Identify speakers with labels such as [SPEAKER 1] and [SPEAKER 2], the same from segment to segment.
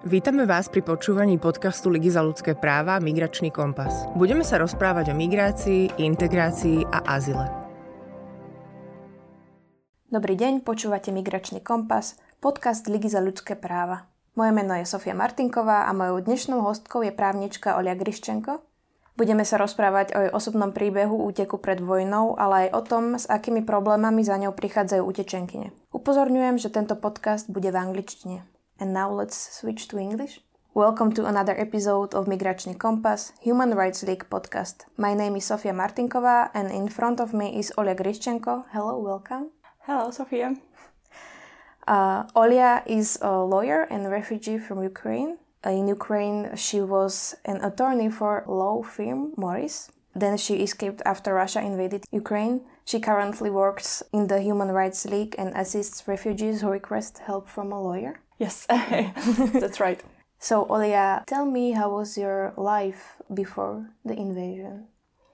[SPEAKER 1] Vítame vás pri počúvaní podcastu Ligy za ľudské práva Migračný kompas. Budeme sa rozprávať o migrácii, integrácii a azile.
[SPEAKER 2] Dobrý deň, počúvate Migračný kompas, podcast Ligy za ľudské práva. Moje meno je Sofia Martinková a mojou dnešnou hostkou je právnička Olia Griščenko. Budeme sa rozprávať o jej osobnom príbehu úteku pred vojnou, ale aj o tom, s akými problémami za ňou prichádzajú utečenkyne. Upozorňujem, že tento podcast bude v angličtine. And now let's switch to English. Welcome to another episode of Migračný kompas, Human Rights League podcast. My name is Sofia Martinková and in front of me is Olia Griščenko. Hello, welcome.
[SPEAKER 3] Hello, Sofia.
[SPEAKER 2] Uh, Olia is a lawyer and refugee from Ukraine. Uh, in Ukraine, she was an attorney for law firm Morris. Then she escaped after Russia invaded Ukraine. She currently works in the Human Rights League and assists refugees who request help from a lawyer.
[SPEAKER 3] Yes, that's right.
[SPEAKER 2] So, Olia, tell me how was your life before the invasion?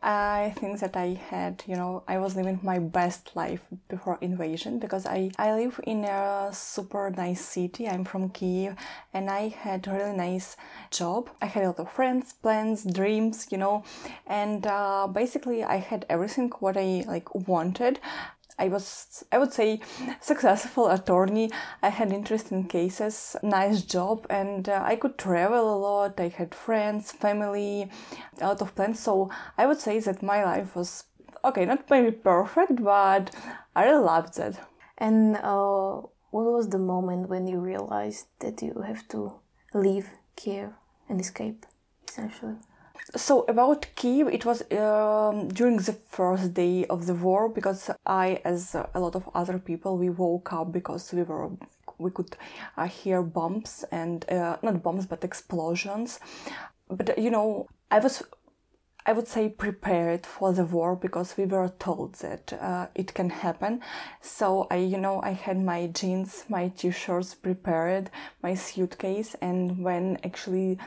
[SPEAKER 3] I think that I had, you know, I was living my best life before invasion because I, I live in a super nice city. I'm from Kiev and I had a really nice job. I had a lot of friends, plans, dreams, you know, and uh, basically I had everything what I like wanted. I was, I would say, successful attorney. I had interesting cases, nice job, and uh, I could travel a lot. I had friends, family, a lot of plans. So I would say that my life was okay, not maybe perfect, but I really loved it.
[SPEAKER 2] And uh, what was the moment when you realized that you have to leave Kiev and escape, essentially?
[SPEAKER 3] So about Kiev, it was um, during the first day of the war because I, as a lot of other people, we woke up because we were we could uh, hear bombs and uh, not bombs but explosions. But you know, I was I would say prepared for the war because we were told that uh, it can happen. So I, you know, I had my jeans, my t-shirts prepared, my suitcase, and when actually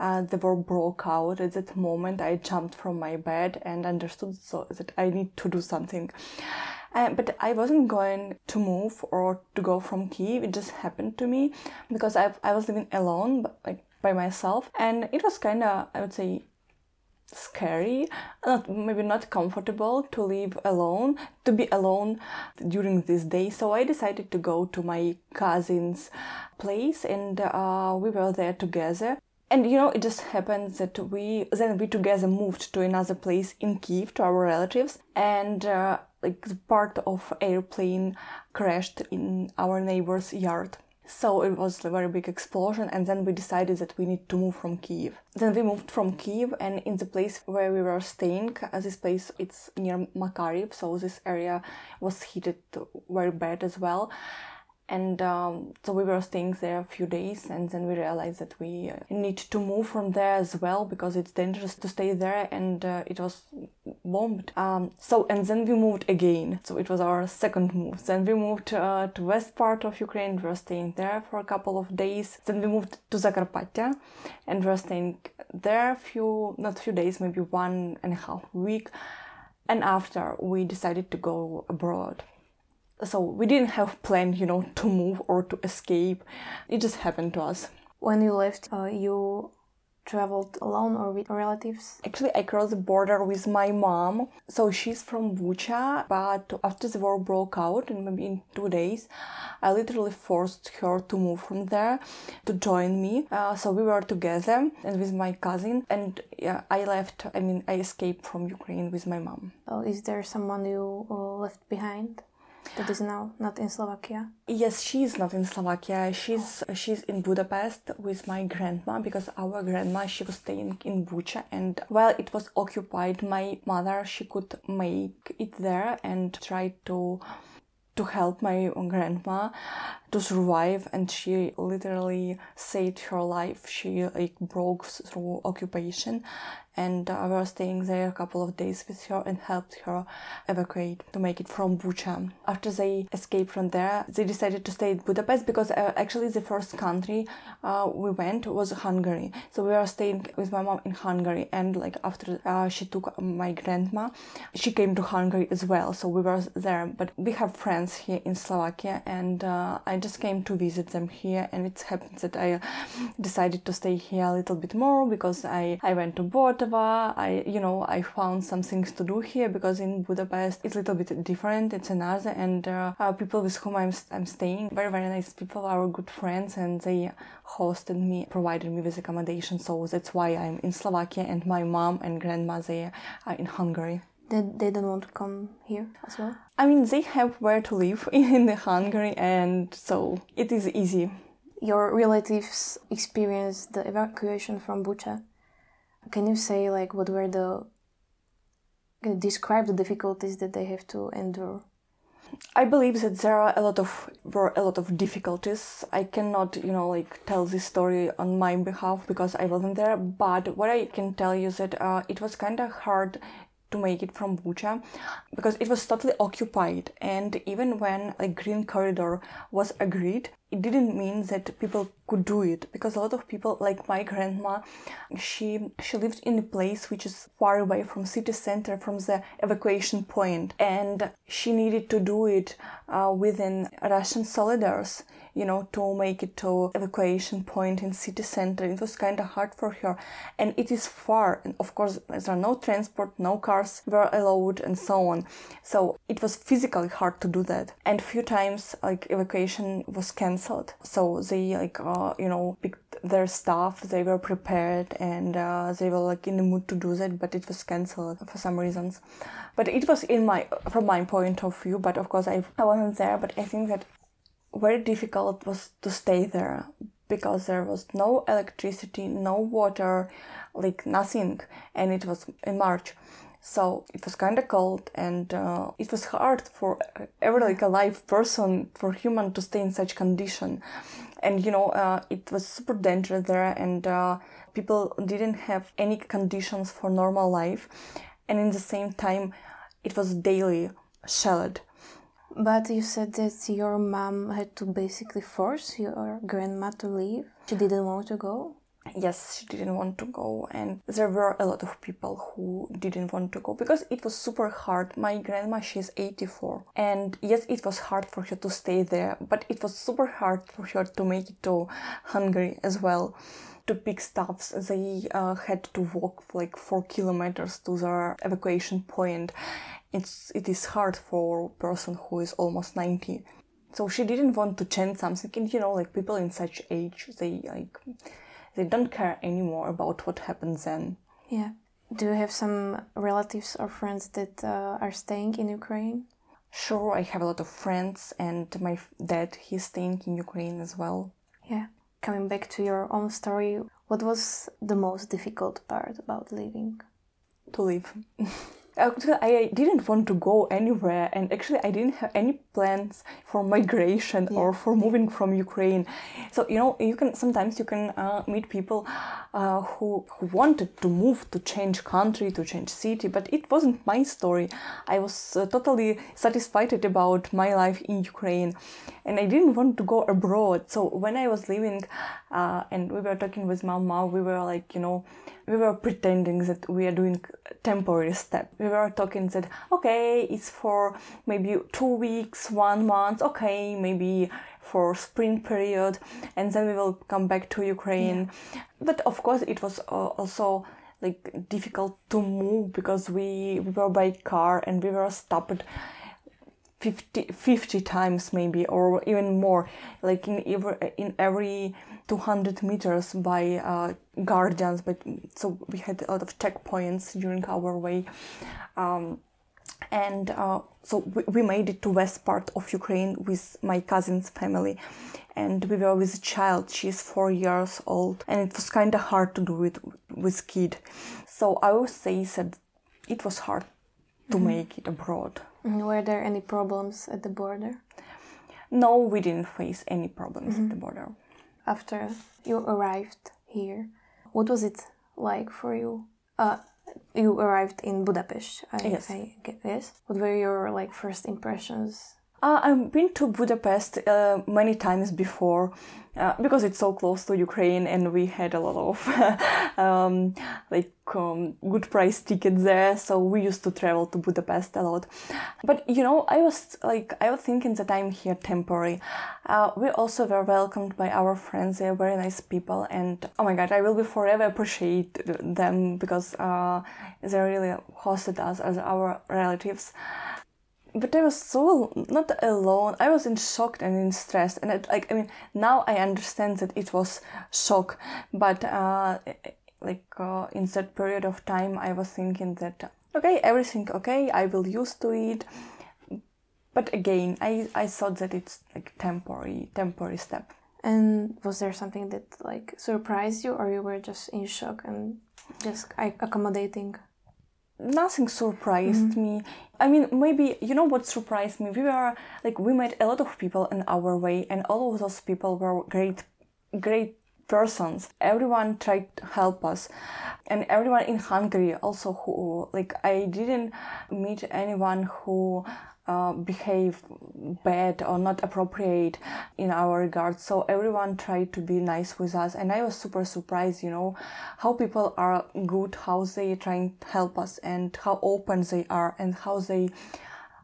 [SPEAKER 3] uh, the war broke out at that moment, I jumped from my bed and understood so that I need to do something. Uh, but I wasn't going to move or to go from Kiev. It just happened to me because I I was living alone, but like by myself, and it was kind of I would say scary, not maybe not comfortable to live alone, to be alone during this day. So I decided to go to my cousin's place, and uh, we were there together. And you know, it just happened that we then we together moved to another place in Kiev to our relatives, and uh, like part of airplane crashed in our neighbor's yard so it was a very big explosion, and then we decided that we need to move from Kiev. Then we moved from Kiev, and in the place where we were staying, uh, this place it's near Makariv, so this area was heated very bad as well and um, so we were staying there a few days and then we realized that we uh, need to move from there as well because it's dangerous to stay there and uh, it was bombed. Um, so and then we moved again. So it was our second move. Then we moved uh, to west part of ukraine. We were staying there for a couple of days. Then we moved to zakarpattia and we were staying there a few not few days maybe one and a half week. And after we decided to go abroad so we didn't have plan, you know to move or to escape. It just happened to us.
[SPEAKER 2] When you left uh, you traveled alone or with relatives?
[SPEAKER 3] Actually i crossed the border with my mom. So she's from bucha but after the war broke out and maybe in two days i literally forced her to move from there to join me. Uh, so we were together and with my cousin and yeah i left i mean i escaped from ukraine with my mom.
[SPEAKER 2] Uh, is there someone you uh, left behind that is now not in Slovakia.
[SPEAKER 3] Yes, she's not in Slovakia. She's she's in Budapest with my grandma because our grandma she was staying in Bucha and while it was occupied, my mother she could make it there and try to to help my grandma to survive and she literally saved her life she like broke through occupation and we were staying there a couple of days with her and helped her evacuate to make it from Bucha. After they escaped from there, they decided to stay in Budapest because uh, actually the first country uh, we went was Hungary. So we were staying with my mom in Hungary, and like after uh, she took my grandma, she came to Hungary as well. So we were there, but we have friends here in Slovakia, and uh, I just came to visit them here, and it happens that I decided to stay here a little bit more because I I went to Bottova. I you know I found some things to do here because in Budapest it's a little bit different. It's another, and uh, uh, people with whom I'm I'm staying very very nice people, are good friends, and they hosted me, provided me with accommodation. So that's why I'm in Slovakia, and my mom and grandma they are in Hungary.
[SPEAKER 2] They, they don't want to come here as well?
[SPEAKER 3] I mean, they have where to live in the Hungary, and so it is easy.
[SPEAKER 2] Your relatives experienced the evacuation from Bucha. Can you say, like, what were the. Describe the difficulties that they have to endure?
[SPEAKER 3] I believe that there are a lot of were a lot of difficulties. I cannot, you know, like tell this story on my behalf because I wasn't there. But what I can tell you is that uh, it was kind of hard to make it from Bucha because it was totally occupied. And even when a green corridor was agreed, it didn't mean that people could do it because a lot of people like my grandma she she lived in a place which is far away from city center from the evacuation point and she needed to do it uh, within russian soldiers you know, to make it to evacuation point in city center. It was kind of hard for her, and it is far. And of course, there are no transport, no cars were allowed, and so on. So it was physically hard to do that. And few times, like evacuation was cancelled. So they like, uh, you know, picked their stuff. They were prepared and uh, they were like in the mood to do that, but it was cancelled for some reasons. But it was in my, from my point of view. But of course, I, I wasn't there. But I think that very difficult was to stay there because there was no electricity, no water, like nothing, and it was in March. So it was kind of cold, and uh, it was hard for every like a live person, for human to stay in such condition. And you know, uh, it was super dangerous there, and uh, people didn't have any conditions for normal life. And in the same time, it was daily shelled
[SPEAKER 2] but you said that your mom had to basically force your grandma to leave. She didn't want to go?
[SPEAKER 3] Yes, she didn't want to go, and there were a lot of people who didn't want to go because it was super hard. My grandma, she's 84, and yes, it was hard for her to stay there, but it was super hard for her to make it to Hungary as well to pick stuffs. They uh, had to walk like four kilometers to their evacuation point. It's it is hard for a person who is almost ninety. So she didn't want to change something. And you know, like people in such age, they like they don't care anymore about what happens then.
[SPEAKER 2] Yeah. Do you have some relatives or friends that uh, are staying in Ukraine?
[SPEAKER 3] Sure, I have a lot of friends, and my dad he's staying in Ukraine as well.
[SPEAKER 2] Yeah coming back to your own story, what was the most difficult part about leaving?
[SPEAKER 3] To leave. I didn't want to go anywhere, and actually, I didn't have any plans for migration yeah. or for moving from Ukraine. So you know, you can sometimes you can uh, meet people uh, who who wanted to move, to change country, to change city, but it wasn't my story. I was uh, totally satisfied about my life in Ukraine, and I didn't want to go abroad. So when I was leaving, uh, and we were talking with Mama, we were like, you know we were pretending that we are doing temporary step. We were talking that okay, it's for maybe two weeks, one month, okay, maybe for spring period, and then we will come back to Ukraine. Yeah. But of course, it was uh, also like difficult to move because we, we were by car and we were stopped 50, 50 times maybe or even more. Like in every in every 200 meters by uh, guardians but so we had a lot of checkpoints during our way. Um, and uh, so we, we, made it to west part of ukraine with my cousin's family. And we were with a child she's four years old. And it was kind of hard to do it with kid. So i would say that it was hard to mm-hmm. make it abroad
[SPEAKER 2] were there any problems at the border
[SPEAKER 3] no we didn't face any problems mm-hmm. at the border
[SPEAKER 2] after you arrived here. What was it like for you Uh, you arrived in Budapest. I,
[SPEAKER 3] Yes.
[SPEAKER 2] I get this. What were your like first impressions?
[SPEAKER 3] Uh, I've been to Budapest uh, many times before uh, because it's so close to Ukraine and we had a lot of um, like um, good price tickets there. So we used to travel to Budapest a lot. But you know, I was like, I was thinking that I'm here temporary. Uh, we also were welcomed by our friends. They're very nice people, and oh my god, I will be forever appreciate them because uh, they really hosted us as our relatives but I was so not alone. I was in shock and in stress, and it, like I mean, now I understand that it was shock, but uh, like uh, in that period of time, I was thinking that okay, everything okay, I will used to it. But again, I I thought that it's like temporary, temporary step.
[SPEAKER 2] And was there something that like surprised you, or you were just in shock and just accommodating?
[SPEAKER 3] Nothing surprised mm-hmm. me. I mean, maybe you know what surprised me. We were like we met a lot of people in our way, and all of those people were great, great persons. Everyone tried to help us, and everyone in Hungary also who like I didn't meet anyone who. Uh, behave bad or not appropriate in our regards. So everyone tried to be nice with us, and I was super surprised. You know how people are good, how they trying to help us, and how open they are, and how they,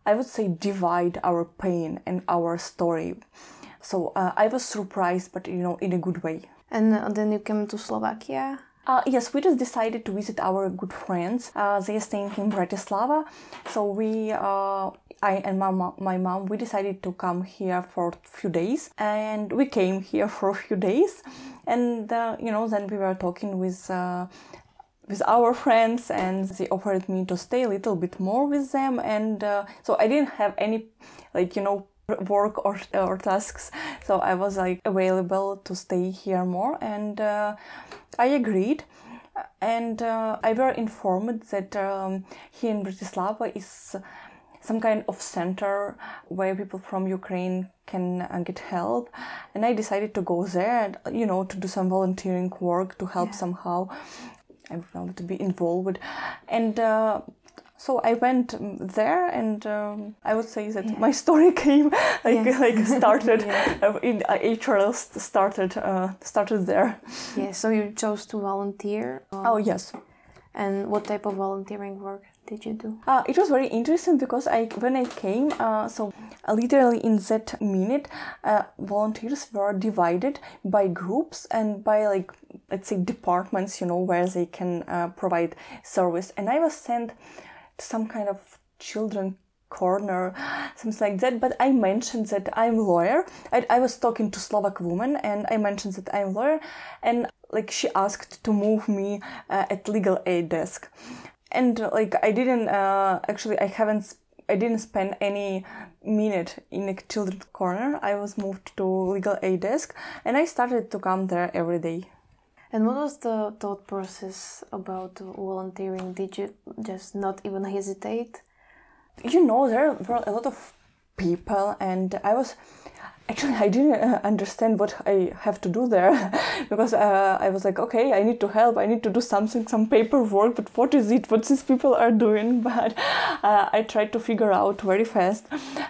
[SPEAKER 3] I would say, divide our pain and our story. So uh, I was surprised, but you know, in a good way.
[SPEAKER 2] And uh, then you came to Slovakia.
[SPEAKER 3] Uh, yes, we just decided to visit our good friends. Uh, they are staying in Bratislava, so we, uh, I and my mom, my mom, we decided to come here for a few days, and we came here for a few days, and uh, you know, then we were talking with. Uh, with our friends and they offered me to stay a little bit more with them and so i didn't have any like you know work or, or tasks. So i was like available to stay here more and uh, i agreed. And uh, i were informed that um, here in bratislava is some kind of center where people from ukraine can uh, get help. And i decided to go there and, you know to do some volunteering work to help somehow. I don't know to be involved, and uh, so I went um, there, and um, I would say that my story came like
[SPEAKER 2] Yeah.
[SPEAKER 3] like started uh, in uh, started uh, started there.
[SPEAKER 2] Yeah. So you chose to volunteer. Um,
[SPEAKER 3] Oh yes.
[SPEAKER 2] And what type of volunteering work did you do?
[SPEAKER 3] Uh, it was very interesting because I when I came, uh, so uh, literally in that minute, uh, volunteers were divided by groups and by like let's say departments, you know, where they can uh, provide service. And I was sent some kind of children corner, something like that. But I mentioned that I'm lawyer. I, I was talking to Slovak woman and I mentioned that I'm lawyer, and like she asked to move me uh, at legal aid desk and like i didn't uh, actually i haven't i didn't spend any minute in a children's corner i was moved to legal aid desk and i started to come there every day
[SPEAKER 2] And what was the thought process about volunteering? Did you just not even hesitate?
[SPEAKER 3] you know there were a lot of people and i was actually i didn't uh, understand what i have to do there because uh, i was like okay i need to help i need to do something some paperwork but what is it what these people are doing but uh, i tried to figure out very fast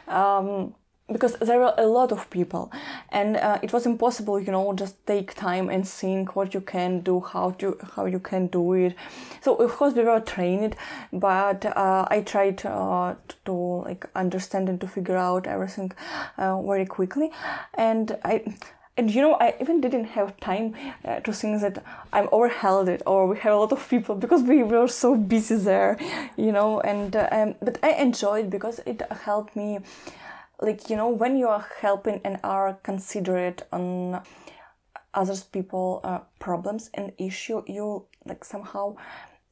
[SPEAKER 3] um, because there were a lot of people and uh, it was impossible you know just take time and think what you can do how to how you can do it so of course we were trained but uh, i tried uh, to, like understand and to figure out everything uh, very quickly and i and you know, I even didn't have time uh, to think that I'm overwhelmed or we have a lot of people because we were so busy there, you know. And uh, um, but I enjoyed because it helped me like you know when you are helping and are considerate on others people uh, problems and issue you like somehow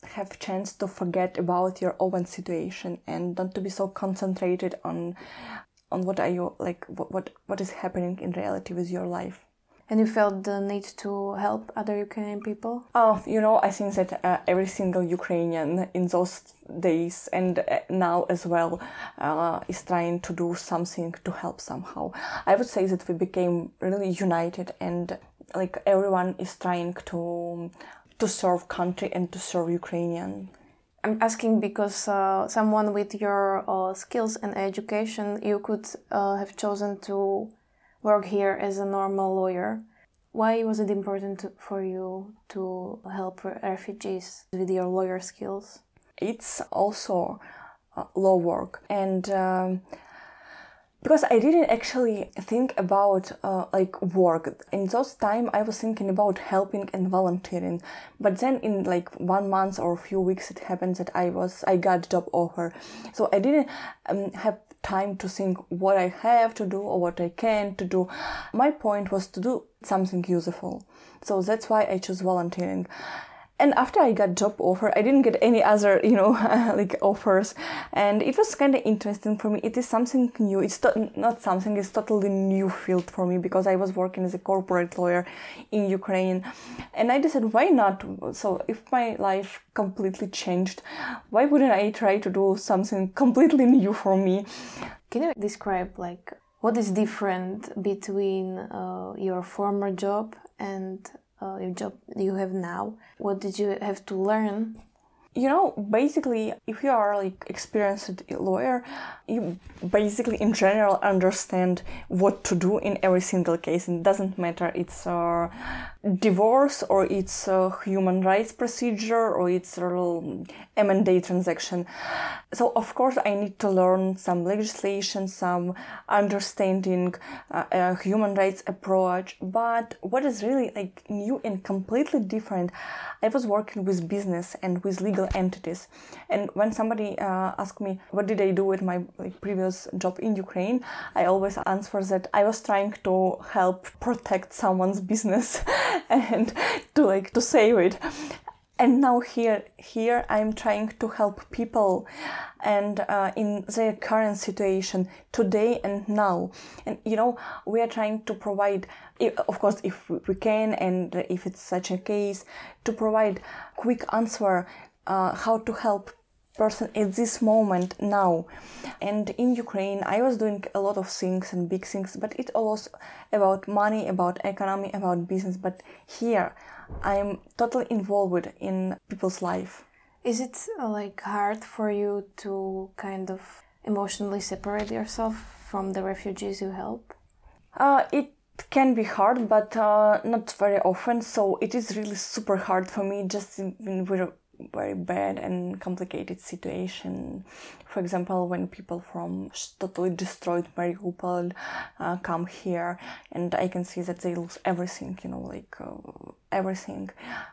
[SPEAKER 3] have chance to forget about your own situation and not to be so concentrated on on what are you like what what, what is happening in reality with your life
[SPEAKER 2] And you felt the need to help other Ukrainian people?
[SPEAKER 3] Oh, you know, I think that uh, every single Ukrainian in those days and uh, now as well uh, is trying to do something to help somehow. I would say that we became really united and like everyone is trying to to serve country and to serve Ukrainian.
[SPEAKER 2] I'm asking because uh, someone with your uh, skills and education, you could uh, have chosen to work here as a normal lawyer. Why was it important for you to help refugees with your lawyer skills?
[SPEAKER 3] It's also uh, law work, and um, because I didn't actually think about uh, like work in those time I was thinking about helping and volunteering but then in like one month or a few weeks it happened that I was I got job offer so I didn't um, have time to think what I have to do or what I can to do. My point was to do something useful. So that's why I chose volunteering and after I got job offer, I didn't get any other, you know, like offers, and it was kind of interesting for me. It is something new. It's to- not something. It's totally new field for me because I was working as a corporate lawyer in Ukraine, and I decided why not. So if my life completely changed, why wouldn't I try to do something completely new for me?
[SPEAKER 2] Can you describe like what is different between uh, your former job and uh, your job you have now? What did you have to learn?
[SPEAKER 3] You know, basically, if you are like experienced lawyer, you basically in general understand what to do in every single case. It doesn't matter it's a divorce or it's a human rights procedure or it's a M&A transaction. So of course I need to learn some legislation, some understanding uh, a human rights approach. But what is really like new and completely different, I was working with business and with legal entities. And when somebody uh, asked me what did I do with my like, previous job in Ukraine, I always answer that I was trying to help protect someone's business and to like to save it. And now here here i'm trying to help people. And uh, in their current situation today and now. And you know we are trying to provide of course if we can and if it's such a case to provide quick answer uh, how to help person at this moment now. And in ukraine i was doing a lot of things and big things but it was about money about economy about business. But here i'm totally involved in people's life.
[SPEAKER 2] Is it like hard for you to kind of emotionally separate yourself from the refugees you help?
[SPEAKER 3] Uh, it can be hard, but uh, not very often. So it is really super hard for me just when we're very bad and complicated situation. For example, when people from totally destroyed Mariupol uh, come here, and I can see that they lose everything, you know, like uh, everything.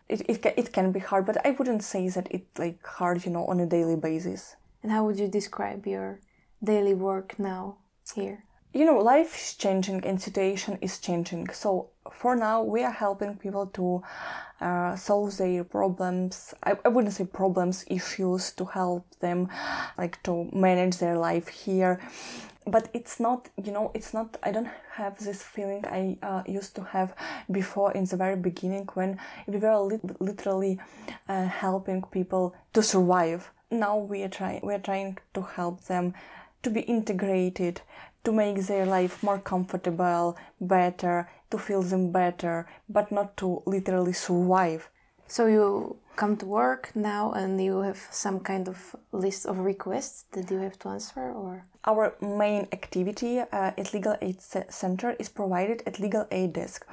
[SPEAKER 3] It, it, it can be hard, but I wouldn't say that it like hard, you know, on a daily basis.
[SPEAKER 2] And how would you describe your daily work now here?
[SPEAKER 3] You know, life is changing and situation is changing. So for now, we are helping people to uh, solve their problems. I, I wouldn't say problems, issues to help them, like to manage their life here. But it's not, you know, it's not, I don't have this feeling I uh, used to have before in the very beginning when we were li- literally uh, helping people to survive. Now we are trying, we are trying to help them to be integrated, to make their life more comfortable, better, to feel them better, but not to literally survive.
[SPEAKER 2] So you come to work now and you have some kind of list of requests that you have to answer or
[SPEAKER 3] our main activity uh, at legal aid center is provided at legal aid desk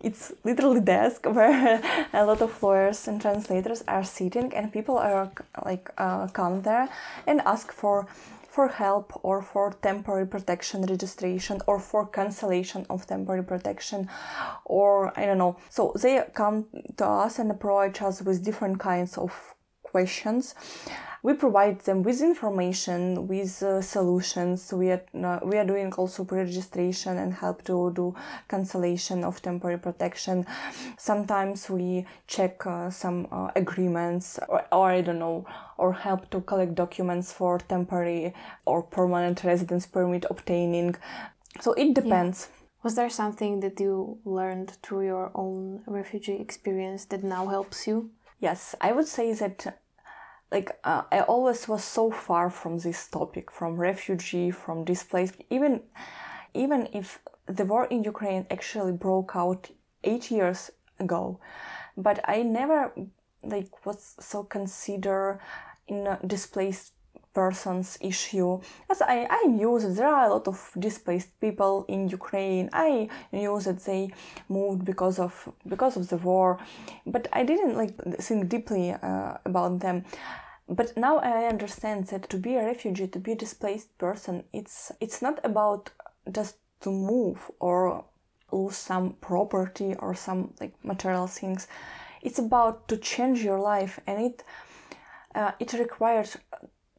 [SPEAKER 3] it's literally desk where a lot of lawyers and translators are sitting and people are like uh, come there and ask for for help or for temporary protection registration or for cancellation of temporary protection or I don't know. So they come to us and approach us with different kinds of questions we provide them with information, with uh, solutions. We are uh, we are doing also pre-registration and help to do cancellation of temporary protection. Sometimes we check uh, some uh, agreements, or, or I don't know, or help to collect documents for temporary or permanent residence permit obtaining. So it depends.
[SPEAKER 2] Yeah. Was there something that you learned through your own refugee experience that now helps you?
[SPEAKER 3] Yes, I would say that like uh, I always was so far from this topic, from refugee, from displaced. Even, even if the war in Ukraine actually broke out eight years ago, but I never like was so consider in displaced person's issue. As I, I knew that there are a lot of displaced people in Ukraine. I knew that they moved because of because of the war. But I didn't like think deeply uh, about them but now I understand that to be a refugee to be a displaced person it's it's not about just to move or lose some property or some like material things. It's about to change your life and it uh, it requires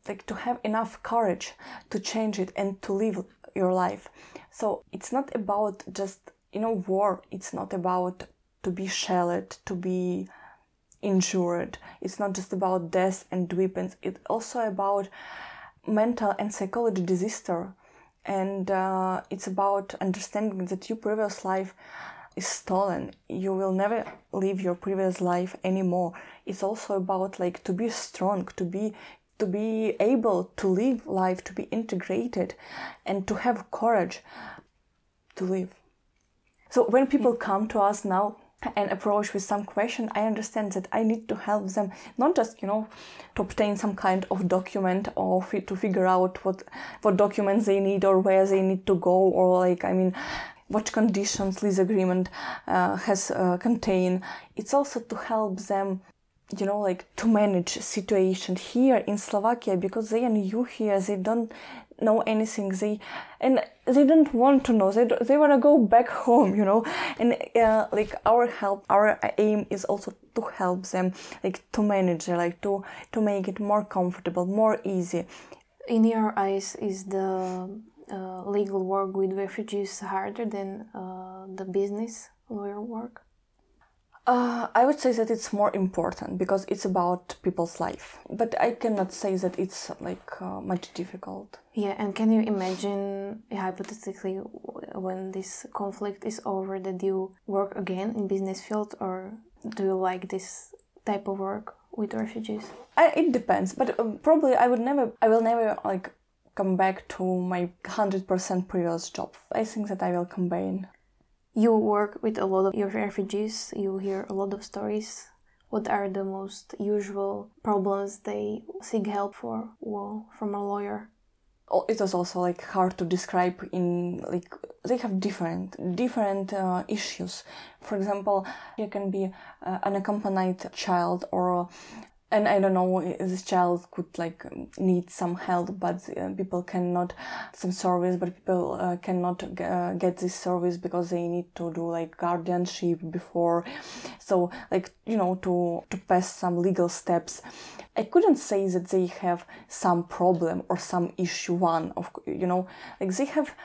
[SPEAKER 3] like to have enough courage to change it and to live your life. So it's not about just you know war. It's not about to be shelled to be injured it's not just about death and weapons. It's also about mental and psychology disaster. And uh, it's about understanding that your previous life is stolen. You will never live your previous life anymore. It's also about like to be strong to be to be able to live life to be integrated and to have courage to live. So when people come to us now and approach with some question i understand that i need to help them not just you know to obtain some kind of document or to figure out what what documents they need or where they need to go or like i mean what conditions lease agreement uh, has uh, contain. It's also to help them you know like to manage situation here in slovakia because they are new here they don't know anything. They and they don't want to know. They, they want to go back home you know? And uh, like our help our aim is also to help them like to manage like to to make it more comfortable more easy.
[SPEAKER 2] In your eyes is the uh, legal work with refugees harder than uh, the business lawyer work
[SPEAKER 3] uh, I would say that it's more important because it's about people's life. But I cannot say that it's like uh, much difficult.
[SPEAKER 2] Yeah, and can you imagine hypothetically when this conflict is over that you work again in business field or do you like this type of work with refugees?
[SPEAKER 3] I, it depends, but uh, probably I would never I will never like come back to my 100% previous job. I think that I will combine
[SPEAKER 2] you work with a lot of your refugees, you hear a lot of stories. What are the most usual problems they seek help for well, from a lawyer?
[SPEAKER 3] Oh, it was also like hard to describe in like they have different different uh, issues for example you can be uh, an accompanied child or and I don't know this child could like need some help, but uh, people cannot some service, but people uh, cannot uh, get this service because they need to do like guardianship before, so like you know to to pass some legal steps. I couldn't say that they have some problem or some issue. One of you know like they have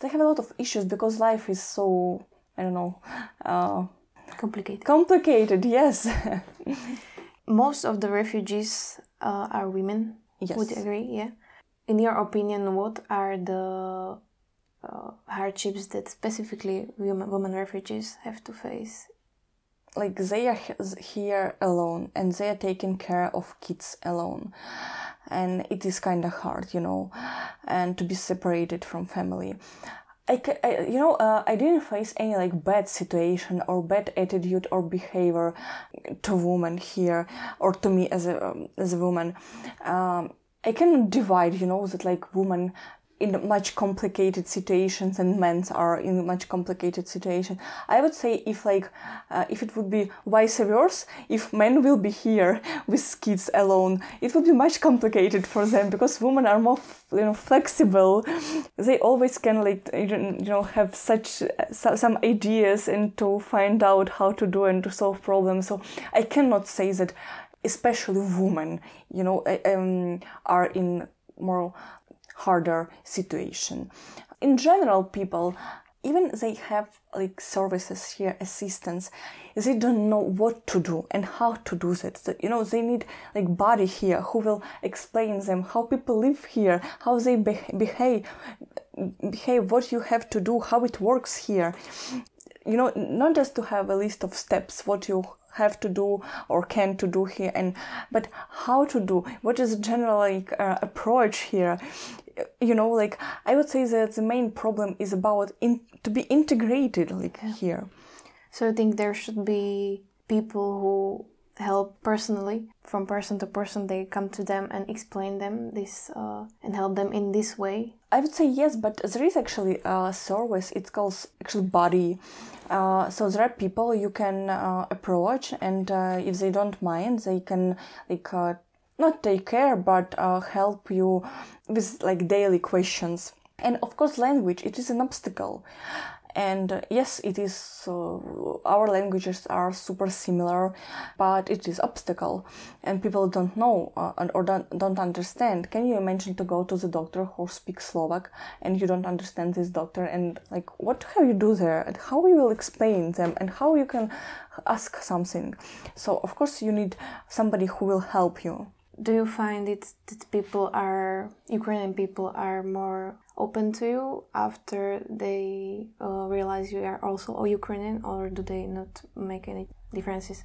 [SPEAKER 3] they have a lot of issues because life is so I don't know uh,
[SPEAKER 2] complicated.
[SPEAKER 3] Complicated, yes.
[SPEAKER 2] most of the refugees uh, are women.
[SPEAKER 3] Yes.
[SPEAKER 2] Would you agree? Yeah. In your opinion, what are the uh, hardships that specifically women, women refugees have to face?
[SPEAKER 3] Like they are here alone and they are taking care of kids alone. And it is kind of hard, you know, and to be separated from family. I, I, you know, uh, I didn't face any like bad situation or bad attitude or behavior to women here or to me as a um, as a woman. Um, I can divide, you know, that like women in much complicated situations and men are in much complicated situation. I would say if like uh, if it would be vice versa if men will be here with kids alone it would be much complicated for them because women are more you know flexible. They always can like you know have such uh, some ideas and to find out how to do and to solve problems. So i cannot say that especially women you know um, are in more harder situation. In general, people, even they have like services here, assistance, they don't know what to do and how to do that. So, you know, they need like body here who will explain them how people live here, how they be- behave, behave, what you have to do, how it works here. You know, not just to have a list of steps, what you have to do or can to do here and but how to do what is the general like uh, approach here you know like i would say that the main problem is about in, to be integrated like yeah. here.
[SPEAKER 2] So i think there should be people who help personally from person to person they come to them and explain them this uh, and help them in this way.
[SPEAKER 3] I would say yes but there is actually a service it's called actually body uh, so there are people you can uh, approach and uh, if they don't mind they can like uh, not take care but uh, help you with like daily questions. And of course language it is an obstacle. And uh, yes it is uh, our languages are super similar but it is obstacle. And people don't know uh, or don't, don't understand. Can you imagine to go to the doctor who speaks slovak and you don't understand this doctor? And like what have you do there? And how you will explain them? And how you can ask something? So of course you need somebody who will help you
[SPEAKER 2] do you find it that people are Ukrainian people are more open to you after they uh, realize you are also a Ukrainian, or do they not make any differences?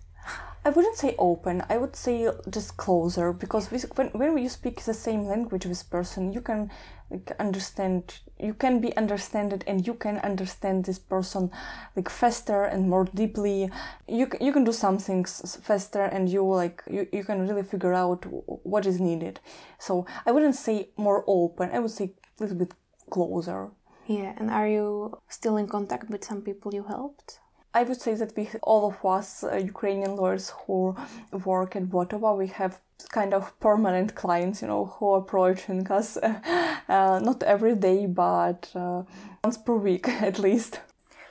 [SPEAKER 3] I wouldn't say open. I would say just closer because when when you speak the same language with person, you can like understand. You can be understood, and you can understand this person like faster and more deeply. You you can do some things faster, and you like you, you can really figure out what is needed. So I wouldn't say more open. I would say a little bit closer.
[SPEAKER 2] Yeah, and are you still in contact with some people you helped?
[SPEAKER 3] I would say that we, all of us uh, Ukrainian lawyers who work at Bottova, we have kind of permanent clients, you know, who are approaching us uh, uh, not every day, but uh, once per week at least.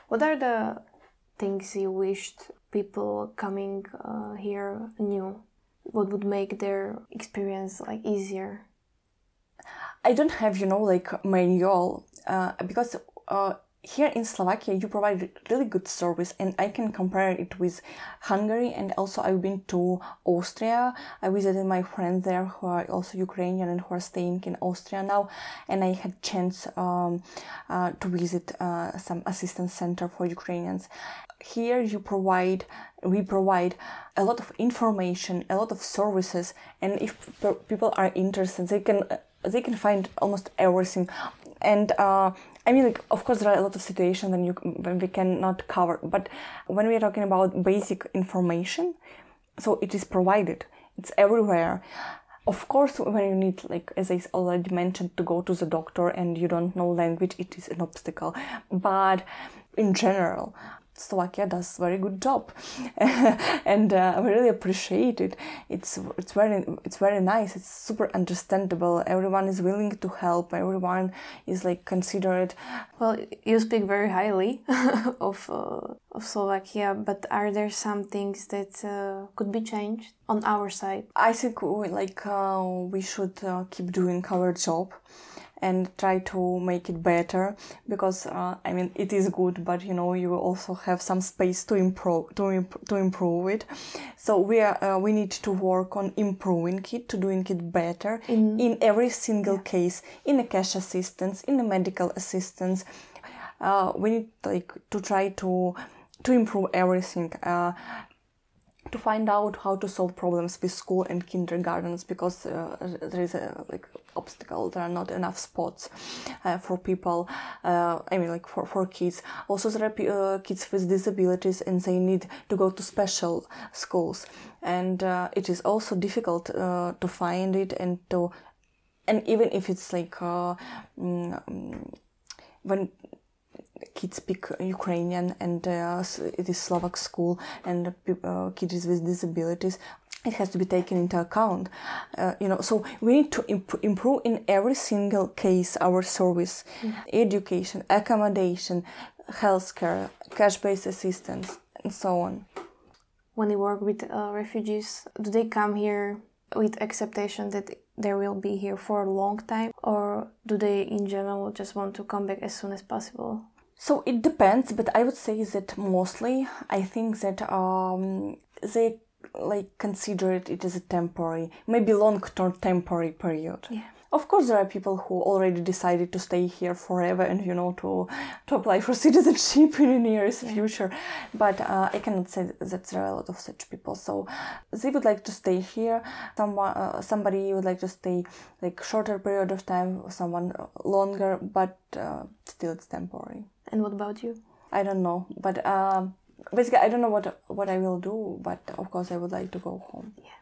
[SPEAKER 2] What are the things you wished people coming uh, here knew? What would make their experience like easier?
[SPEAKER 3] I don't have, you know, like manual uh, because uh, here in Slovakia you provide really good service and I can compare it with Hungary and also I've been to Austria. I visited my friends there who are also Ukrainian and who are staying in Austria now and I had chance um, uh, to visit uh, some assistance center for Ukrainians. Here you provide we provide a lot of information, a lot of services, and if people are interested, they can they can find almost everything and uh, I mean, like, of course, there are a lot of situations when you when we cannot cover, but when we are talking about basic information, so it is provided. It's everywhere. Of course, when you need, like as I already mentioned, to go to the doctor and you don't know language, it is an obstacle. But in general, Slovakia does very good job, and uh, I really appreciate it. It's it's very it's very nice. It's super understandable. Everyone is willing to help. Everyone is like considerate.
[SPEAKER 2] Well, you speak very highly of uh, of Slovakia, but are there some things that uh, could be changed on our side?
[SPEAKER 3] I think we, like uh, we should uh, keep doing our job and try to make it better because uh, I mean it is good, but you know you also have some space to improve to imp- to improve it. So we are uh, we need to work on improving it, to doing it better in, in every single yeah. case, in a cash assistance, in a medical assistance. Uh, we need like to try to to improve everything. Uh, to find out how to solve problems with school and kindergartens because uh, there is a like obstacle. There are not enough spots uh, for people uh, i mean like for, for kids. Also there are uh, kids with disabilities and they need to go to special schools. And uh, it is also difficult uh, to find it and to and even if it's like mm, when kids speak Ukrainian and uh, it is Slovak school and uh, kids with disabilities it has to be taken into account. Uh, you know so we need to imp- improve in every single case our service mm-hmm. education accommodation healthcare cash-based assistance and so on.
[SPEAKER 2] When you work with uh, refugees do they come here with acceptation that they will be here for a long time or do they in general just want to come back as soon as possible
[SPEAKER 3] so it depends, but I would say that mostly I think that um, they like consider it, it as a temporary, maybe long term temporary period.
[SPEAKER 2] Yeah.
[SPEAKER 3] Of course, there are people who already decided to stay here forever and you know to to apply for citizenship in the nearest yeah. future. But uh, I cannot say that there are a lot of such people. So they would like to stay here. Someone, uh, somebody would like to stay like shorter period of time, someone longer, but uh, still it's temporary.
[SPEAKER 2] And what about you?
[SPEAKER 3] I don't know, but um, basically, I don't know what what I will do, but of course, I would like to go home.
[SPEAKER 2] Yeah.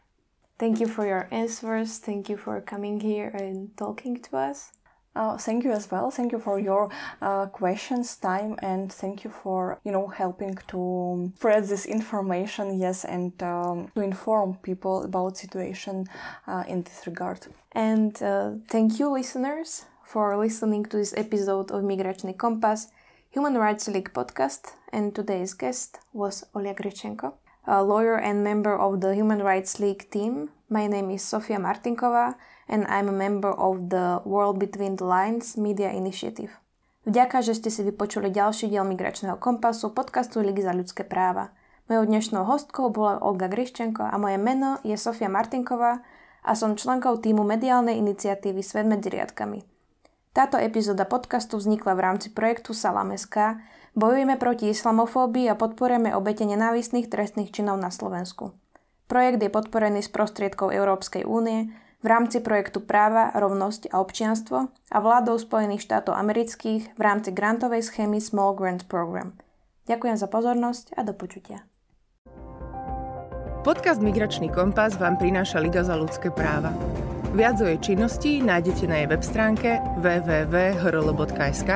[SPEAKER 2] Thank you for your answers. Thank you for coming here and talking to us.
[SPEAKER 3] Uh, thank you as well. Thank you for your uh, questions, time, and thank you for you know helping to spread this information. Yes, and um, to inform people about situation uh, in this regard.
[SPEAKER 2] And uh, thank you, listeners, for listening to this episode of Migračný Kompas, Human Rights League podcast. And today's guest was Olia Griščenko, a lawyer and member of the Human Rights League team. My name is Sofia Martinkova and I'm a member of the World Between the Lines Media Initiative. Vďaka, že ste si vypočuli ďalší diel Migračného kompasu podcastu Ligy za ľudské práva. Mojou dnešnou hostkou bola Olga Griščenko a moje meno je Sofia Martinková a som členkou týmu mediálnej iniciatívy Svet medzi riadkami. Táto epizóda podcastu vznikla v rámci projektu Salam.sk, bojujeme proti islamofóbii a podporujeme obete nenávistných trestných činov na Slovensku. Projekt je podporený z prostriedkov Európskej únie, v rámci projektu Práva, rovnosť a občianstvo a vládou Spojených štátov amerických v rámci grantovej schémy Small Grant Program. Ďakujem za pozornosť a do počutia.
[SPEAKER 1] Podcast Migračný kompas vám prináša Liga za ľudské práva. Viac o jej činnosti nájdete na jej web stránke www.hrl.sk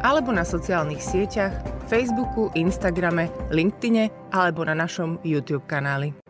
[SPEAKER 1] alebo na sociálnych sieťach Facebooku, Instagrame, LinkedIne alebo na našom YouTube kanáli.